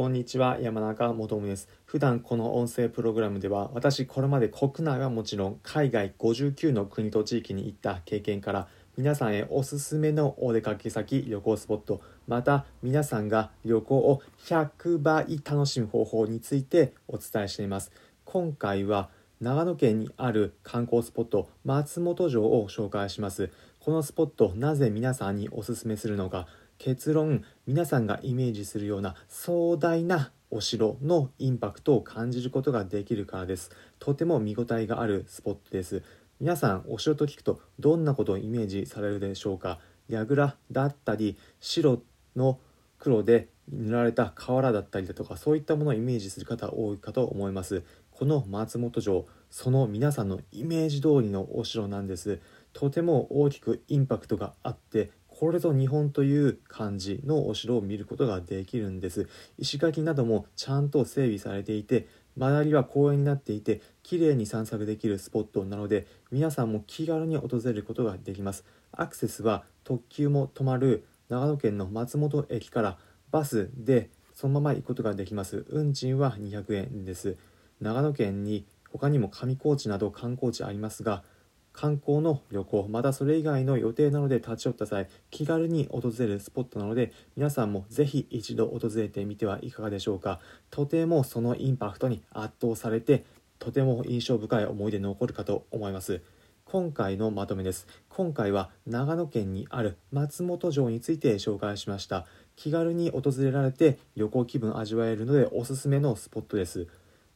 こんにちは、山中もとむです。普段この音声プログラムでは、私これまで国内はもちろん、海外59の国と地域に行った経験から、皆さんへおすすめのお出かけ先、旅行スポット、また皆さんが旅行を100倍楽しむ方法についてお伝えしています。今回は長野県にある観光スポット、松本城を紹介します。このスポット、なぜ皆さんにおすすめするのか、結論皆さんがイメージするような壮大なお城のインパクトを感じることができるからです。とても見応えがあるスポットです。皆さんお城と聞くとどんなことをイメージされるでしょうか。櫓だったり白の黒で塗られた瓦だったりだとかそういったものをイメージする方多いかと思います。この松本城その皆さんのイメージ通りのお城なんです。とても大きくインパクトがあってこれぞ日本という感じのお城を見ることができるんです。石垣などもちゃんと整備されていて周りは公園になっていて綺麗に散策できるスポットなので皆さんも気軽に訪れることができます。アクセスは特急も止まる長野県の松本駅からバスでそのまま行くことができます。運賃は200円です。長野県に他にも上高地など観光地ありますが観光の旅行またそれ以外の予定なので立ち寄った際気軽に訪れるスポットなので皆さんもぜひ一度訪れてみてはいかがでしょうか。とてもそのインパクトに圧倒されてとても印象深い思い出残るかと思います。今回のまとめです。今回は長野県にある松本城について紹介しました。気軽に訪れられて旅行気分味わえるのでおすすめのスポットです。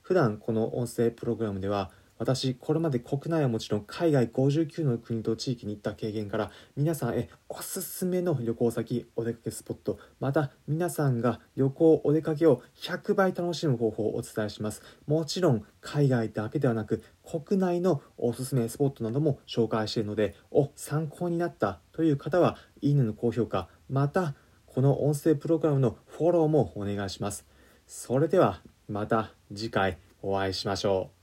普段この音声プログラムでは私これまで国内はもちろん海外59の国と地域に行った経験から皆さんへおすすめの旅行先お出かけスポットまた皆さんが旅行お出かけを100倍楽しむ方法をお伝えします。もちろん海外だけではなく国内のおすすめスポットなども紹介しているのでお参考になったという方はいいねの高評価またこの音声プログラムのフォローもお願いします。それではまた次回お会いしましょう。